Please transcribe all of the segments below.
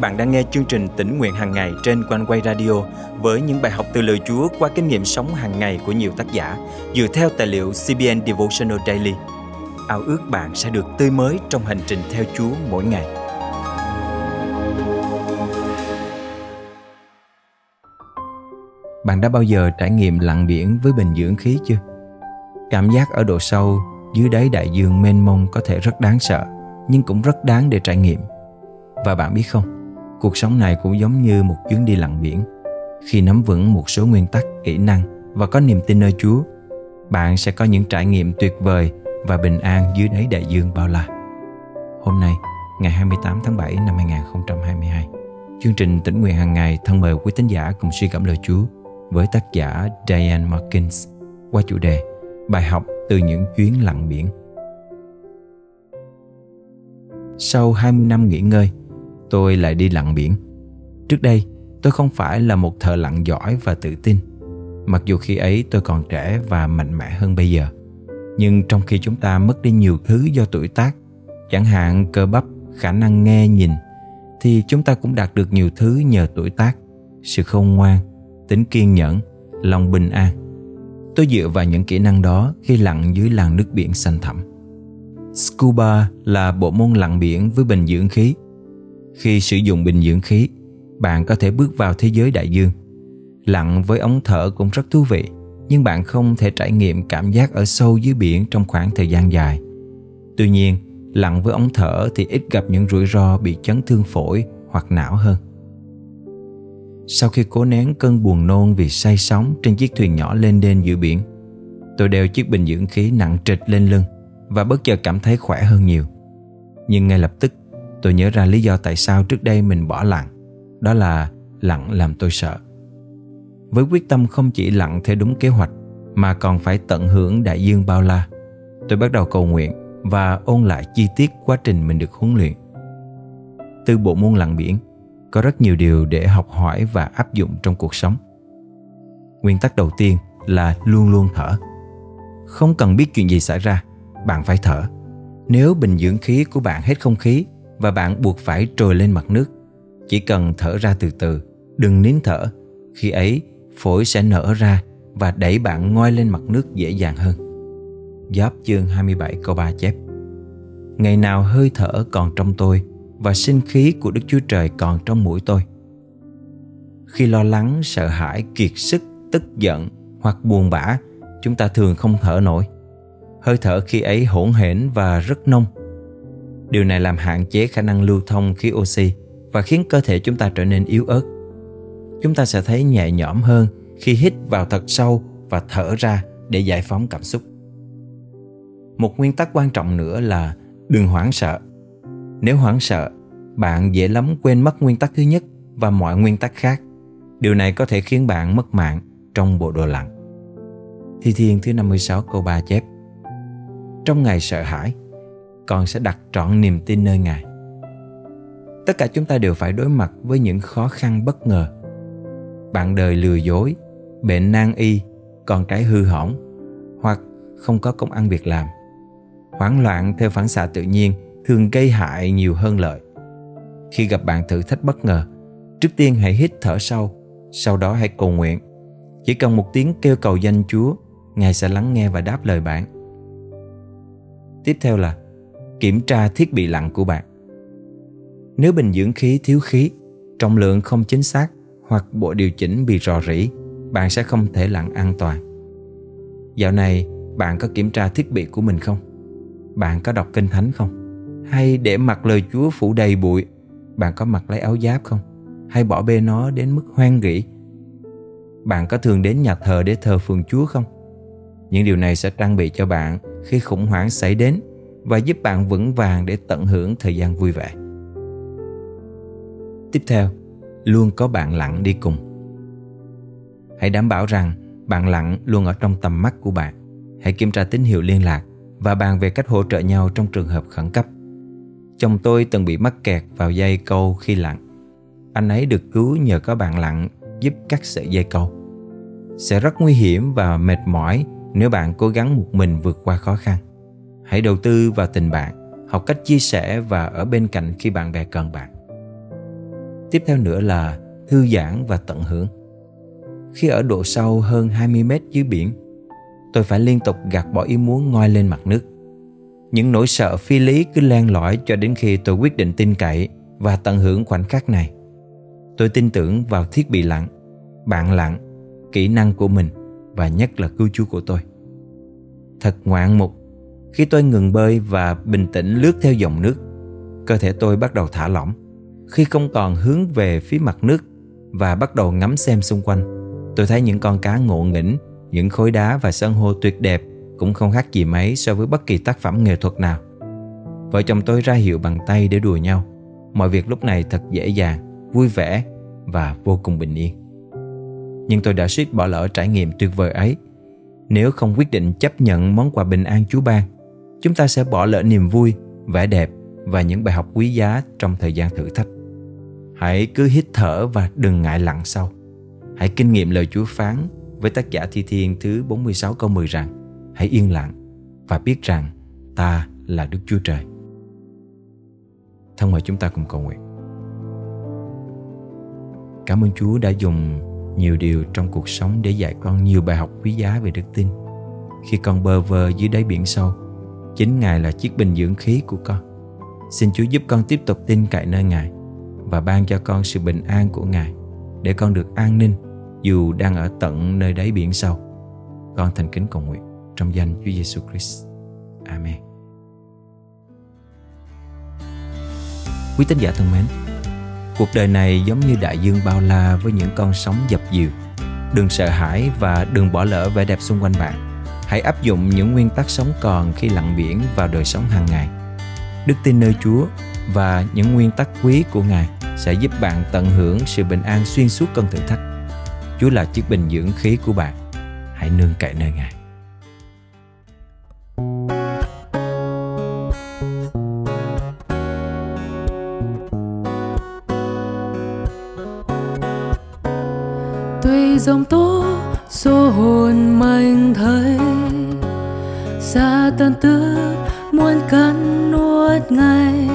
bạn đang nghe chương trình tỉnh nguyện hàng ngày trên quanh quay radio với những bài học từ lời Chúa qua kinh nghiệm sống hàng ngày của nhiều tác giả dựa theo tài liệu CBN Devotional Daily. Ao ước bạn sẽ được tươi mới trong hành trình theo Chúa mỗi ngày. Bạn đã bao giờ trải nghiệm lặn biển với bình dưỡng khí chưa? Cảm giác ở độ sâu dưới đáy đại dương mênh mông có thể rất đáng sợ, nhưng cũng rất đáng để trải nghiệm. Và bạn biết không, cuộc sống này cũng giống như một chuyến đi lặn biển. Khi nắm vững một số nguyên tắc, kỹ năng và có niềm tin nơi chúa, bạn sẽ có những trải nghiệm tuyệt vời và bình an dưới đáy đại dương bao la. Hôm nay, ngày 28 tháng 7 năm 2022 chương trình tỉnh nguyện hàng ngày thân mời quý tín giả cùng suy cảm lời chúa với tác giả Diane Markins qua chủ đề bài học từ những chuyến lặn biển. Sau 20 năm nghỉ ngơi tôi lại đi lặn biển. Trước đây, tôi không phải là một thợ lặn giỏi và tự tin, mặc dù khi ấy tôi còn trẻ và mạnh mẽ hơn bây giờ. Nhưng trong khi chúng ta mất đi nhiều thứ do tuổi tác, chẳng hạn cơ bắp, khả năng nghe nhìn, thì chúng ta cũng đạt được nhiều thứ nhờ tuổi tác, sự khôn ngoan, tính kiên nhẫn, lòng bình an. Tôi dựa vào những kỹ năng đó khi lặn dưới làn nước biển xanh thẳm. Scuba là bộ môn lặn biển với bình dưỡng khí khi sử dụng bình dưỡng khí, bạn có thể bước vào thế giới đại dương. Lặn với ống thở cũng rất thú vị, nhưng bạn không thể trải nghiệm cảm giác ở sâu dưới biển trong khoảng thời gian dài. Tuy nhiên, lặn với ống thở thì ít gặp những rủi ro bị chấn thương phổi hoặc não hơn. Sau khi cố nén cơn buồn nôn vì say sóng trên chiếc thuyền nhỏ lên đên giữa biển, tôi đeo chiếc bình dưỡng khí nặng trịch lên lưng và bất chợt cảm thấy khỏe hơn nhiều. Nhưng ngay lập tức Tôi nhớ ra lý do tại sao trước đây mình bỏ lặn Đó là lặn làm tôi sợ. Với quyết tâm không chỉ lặn theo đúng kế hoạch, Mà còn phải tận hưởng đại dương bao la, Tôi bắt đầu cầu nguyện Và ôn lại chi tiết quá trình mình được huấn luyện. Từ bộ môn lặn biển, Có rất nhiều điều để học hỏi và áp dụng trong cuộc sống. Nguyên tắc đầu tiên là luôn luôn thở. Không cần biết chuyện gì xảy ra, Bạn phải thở. Nếu bình dưỡng khí của bạn hết không khí và bạn buộc phải trồi lên mặt nước. Chỉ cần thở ra từ từ, đừng nín thở. Khi ấy, phổi sẽ nở ra và đẩy bạn ngoi lên mặt nước dễ dàng hơn. Giáp chương 27 câu 3 chép Ngày nào hơi thở còn trong tôi và sinh khí của Đức Chúa Trời còn trong mũi tôi. Khi lo lắng, sợ hãi, kiệt sức, tức giận hoặc buồn bã, chúng ta thường không thở nổi. Hơi thở khi ấy hỗn hển và rất nông Điều này làm hạn chế khả năng lưu thông khí oxy và khiến cơ thể chúng ta trở nên yếu ớt. Chúng ta sẽ thấy nhẹ nhõm hơn khi hít vào thật sâu và thở ra để giải phóng cảm xúc. Một nguyên tắc quan trọng nữa là đừng hoảng sợ. Nếu hoảng sợ, bạn dễ lắm quên mất nguyên tắc thứ nhất và mọi nguyên tắc khác. Điều này có thể khiến bạn mất mạng trong bộ đồ lặn. Thi Thiên thứ 56 câu 3 chép Trong ngày sợ hãi, con sẽ đặt trọn niềm tin nơi Ngài. Tất cả chúng ta đều phải đối mặt với những khó khăn bất ngờ. Bạn đời lừa dối, bệnh nan y, con cái hư hỏng hoặc không có công ăn việc làm. Hoảng loạn theo phản xạ tự nhiên thường gây hại nhiều hơn lợi. Khi gặp bạn thử thách bất ngờ, trước tiên hãy hít thở sâu, sau đó hãy cầu nguyện. Chỉ cần một tiếng kêu cầu danh Chúa, Ngài sẽ lắng nghe và đáp lời bạn. Tiếp theo là kiểm tra thiết bị lặn của bạn. Nếu bình dưỡng khí thiếu khí, trọng lượng không chính xác hoặc bộ điều chỉnh bị rò rỉ, bạn sẽ không thể lặn an toàn. Dạo này, bạn có kiểm tra thiết bị của mình không? Bạn có đọc kinh thánh không? Hay để mặc lời Chúa phủ đầy bụi, bạn có mặc lấy áo giáp không? Hay bỏ bê nó đến mức hoang rỉ? Bạn có thường đến nhà thờ để thờ phượng Chúa không? Những điều này sẽ trang bị cho bạn khi khủng hoảng xảy đến và giúp bạn vững vàng để tận hưởng thời gian vui vẻ. Tiếp theo, luôn có bạn lặng đi cùng. Hãy đảm bảo rằng bạn lặng luôn ở trong tầm mắt của bạn. Hãy kiểm tra tín hiệu liên lạc và bàn về cách hỗ trợ nhau trong trường hợp khẩn cấp. Chồng tôi từng bị mắc kẹt vào dây câu khi lặn. Anh ấy được cứu nhờ có bạn lặn giúp cắt sợi dây câu. Sẽ rất nguy hiểm và mệt mỏi nếu bạn cố gắng một mình vượt qua khó khăn. Hãy đầu tư vào tình bạn, học cách chia sẻ và ở bên cạnh khi bạn bè cần bạn. Tiếp theo nữa là thư giãn và tận hưởng. Khi ở độ sâu hơn 20 mét dưới biển, tôi phải liên tục gạt bỏ ý muốn ngoi lên mặt nước. Những nỗi sợ phi lý cứ len lỏi cho đến khi tôi quyết định tin cậy và tận hưởng khoảnh khắc này. Tôi tin tưởng vào thiết bị lặn, bạn lặn, kỹ năng của mình và nhất là cứu chúa của tôi. Thật ngoạn mục khi tôi ngừng bơi và bình tĩnh lướt theo dòng nước, cơ thể tôi bắt đầu thả lỏng. Khi không còn hướng về phía mặt nước và bắt đầu ngắm xem xung quanh, tôi thấy những con cá ngộ nghĩnh, những khối đá và san hô tuyệt đẹp cũng không khác gì mấy so với bất kỳ tác phẩm nghệ thuật nào. Vợ chồng tôi ra hiệu bằng tay để đùa nhau. Mọi việc lúc này thật dễ dàng, vui vẻ và vô cùng bình yên. Nhưng tôi đã suýt bỏ lỡ trải nghiệm tuyệt vời ấy. Nếu không quyết định chấp nhận món quà bình an Chúa ban, chúng ta sẽ bỏ lỡ niềm vui, vẻ đẹp và những bài học quý giá trong thời gian thử thách. Hãy cứ hít thở và đừng ngại lặng sau. Hãy kinh nghiệm lời Chúa phán với tác giả Thi Thiên thứ 46 câu 10 rằng Hãy yên lặng và biết rằng ta là Đức Chúa Trời. Thân mời chúng ta cùng cầu nguyện. Cảm ơn Chúa đã dùng nhiều điều trong cuộc sống để dạy con nhiều bài học quý giá về đức tin. Khi con bơ vơ dưới đáy biển sâu, chính Ngài là chiếc bình dưỡng khí của con. Xin Chúa giúp con tiếp tục tin cậy nơi Ngài và ban cho con sự bình an của Ngài để con được an ninh dù đang ở tận nơi đáy biển sâu. Con thành kính cầu nguyện trong danh Chúa Giêsu Christ. Amen. Quý tín giả thân mến, cuộc đời này giống như đại dương bao la với những con sóng dập dìu. Đừng sợ hãi và đừng bỏ lỡ vẻ đẹp xung quanh bạn. Hãy áp dụng những nguyên tắc sống còn khi lặn biển vào đời sống hàng ngày. Đức tin nơi Chúa và những nguyên tắc quý của Ngài sẽ giúp bạn tận hưởng sự bình an xuyên suốt cơn thử thách. Chúa là chiếc bình dưỡng khí của bạn. Hãy nương cậy nơi Ngài. tuy dòng tôi số hồn mình thấy, xa tan tư muốn cắn nuốt ngay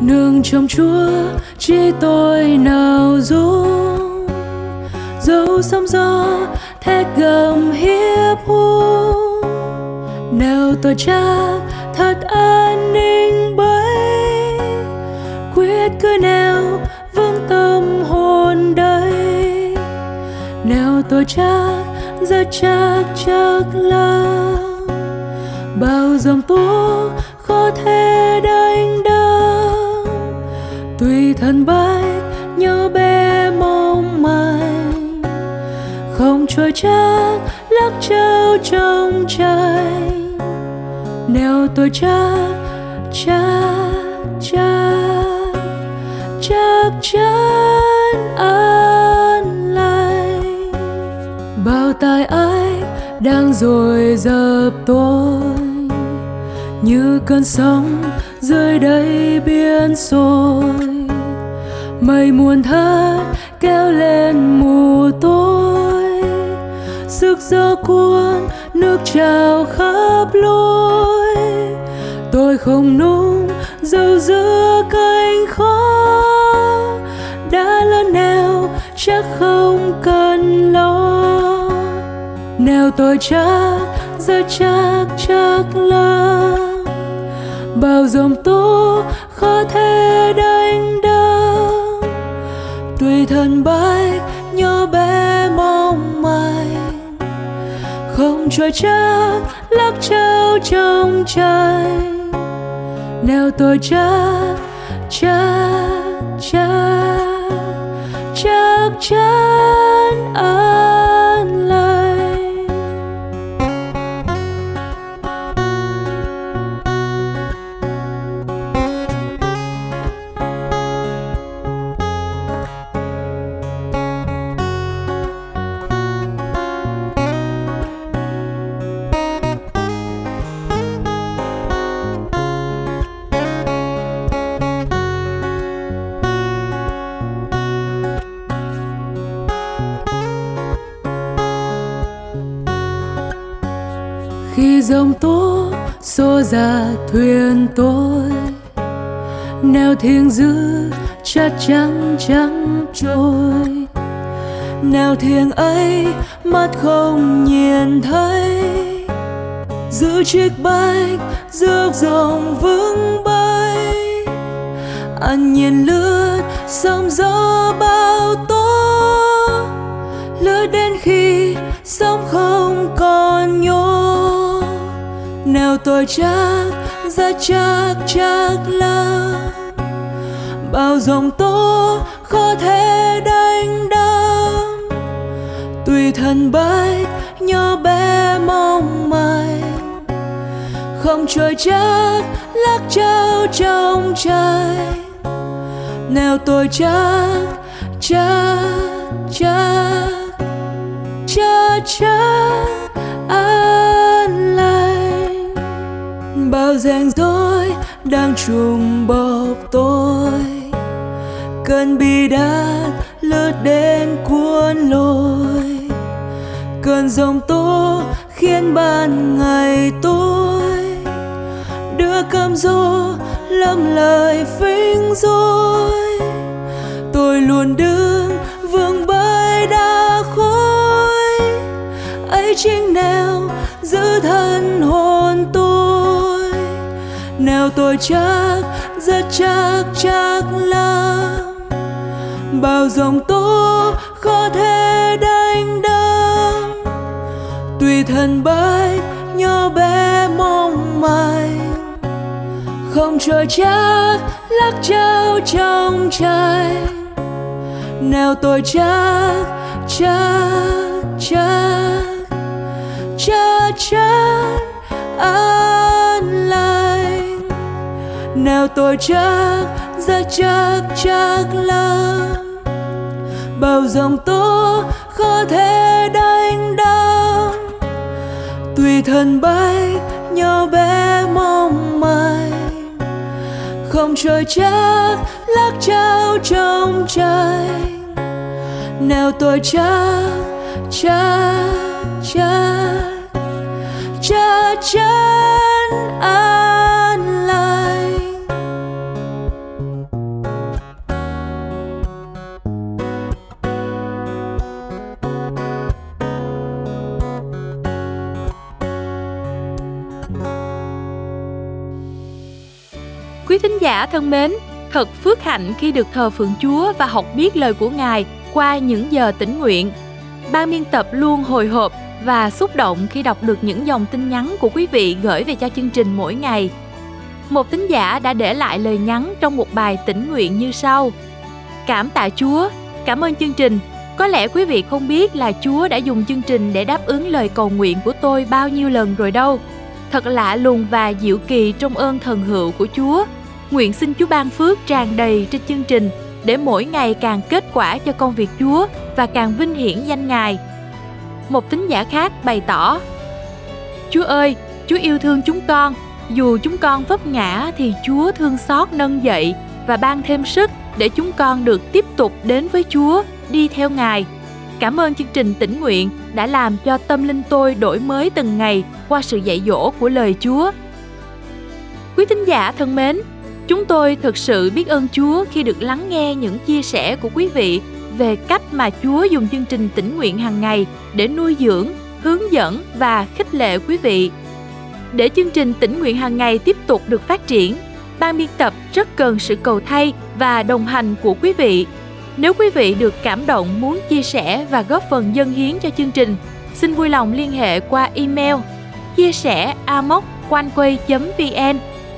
nương trong chúa, chỉ tôi nào dung dẫu sóng gió thét gầm hiếp hú nếu tôi chắc thật an tôi chắc, rất chắc chắc là bao dòng tố khó thể đánh đắng tùy thân bách nhớ bé mong manh. Không trôi chắc, lắc trâu trong tranh nếu tôi chắc chắc chắc chắc chắn an tài ái đang rồi dập tôi. Như cơn sóng rơi đầy biển sôi. Mây muôn thất kéo lên mù tối sức gió cuốn nước trào khắp lối. Tôi không nung dầu giữa cánh khó đã lớn nào chắc không cần lo nếu tôi chắc rất chắc chắc là bao dòng tố, khó thể đánh đắng Tuy thân bách, nhỏ bé mong manh. Không trôi chắc lắc trao trong tranh. Nếu tôi chắc chắc chắc chắc chắc. Thuyền tôi. Neo thiêng giữ chắc chắn chẳng trôi. Nào thiêng ấy, mắt không nhìn thấy. Giữ chiếc bách rước dòng vững bay. Ăn nhìn lướt, sóng gió bao tố. Lướt đến khi sóng không còn nhô. Nào tôi chắc ra chắc chắc là bao dòng tố khó thể đánh đắm tùy thân bách, nhỏ bé mong manh. Không trôi chắc, lắc trao trong trời nào tôi chắc chắc chắc chắc chắc an rèn rối đang trùng bọc tôi. Cơn bi đát lướt đến cuốn lôi. Cơn giông tố khiến ban ngày tôi. Đưa cam dô lắm lời phính dối tôi luôn đứng vương bơi đa khối ấy chính nào giữ thân hồn nào tôi chắc, rất chắc chắc lắm. Bao dòng tố khó thể đánh đắm tùy thân bách, nhỏ bé mong manh. Không chờ chắc, lắc trao trong tranh. Nào tôi chắc chắc chắc chắc chắc an nào tôi chắc, rất chắc chắc lắm bao dòng tố khó thể đánh đắm tùy thân bay, nhỏ bé mong manh. Không trời chắc, lắc trao trong tranh. Nào tôi chắc chắc chắc chắc chắc. Thính giả thân mến, thật phước hạnh khi được thờ phượng Chúa và học biết lời của Ngài qua những giờ tĩnh nguyện. Ban biên tập luôn hồi hộp và xúc động khi đọc được những dòng tin nhắn của quý vị gửi về cho chương trình mỗi ngày. Một tín giả đã để lại lời nhắn trong một bài tĩnh nguyện như sau. Cảm tạ Chúa, cảm ơn chương trình. Có lẽ quý vị không biết là Chúa đã dùng chương trình để đáp ứng lời cầu nguyện của tôi bao nhiêu lần rồi đâu. Thật lạ lùng và diệu kỳ trong ơn thần hữu của Chúa. Nguyện xin Chúa ban phước tràn đầy trên chương trình để mỗi ngày càng kết quả cho công việc Chúa và càng vinh hiển danh Ngài. Một tín giả khác bày tỏ Chúa ơi, Chúa yêu thương chúng con, dù chúng con vấp ngã thì Chúa thương xót nâng dậy và ban thêm sức để chúng con được tiếp tục đến với Chúa, đi theo Ngài. Cảm ơn chương trình tỉnh nguyện đã làm cho tâm linh tôi đổi mới từng ngày qua sự dạy dỗ của lời Chúa. Quý thính giả thân mến, chúng tôi thực sự biết ơn Chúa khi được lắng nghe những chia sẻ của quý vị về cách mà Chúa dùng chương trình tỉnh nguyện hàng ngày để nuôi dưỡng, hướng dẫn và khích lệ quý vị. Để chương trình tỉnh nguyện hàng ngày tiếp tục được phát triển, ban biên tập rất cần sự cầu thay và đồng hành của quý vị. Nếu quý vị được cảm động muốn chia sẻ và góp phần dân hiến cho chương trình, xin vui lòng liên hệ qua email chia sẻ amoconeway.vn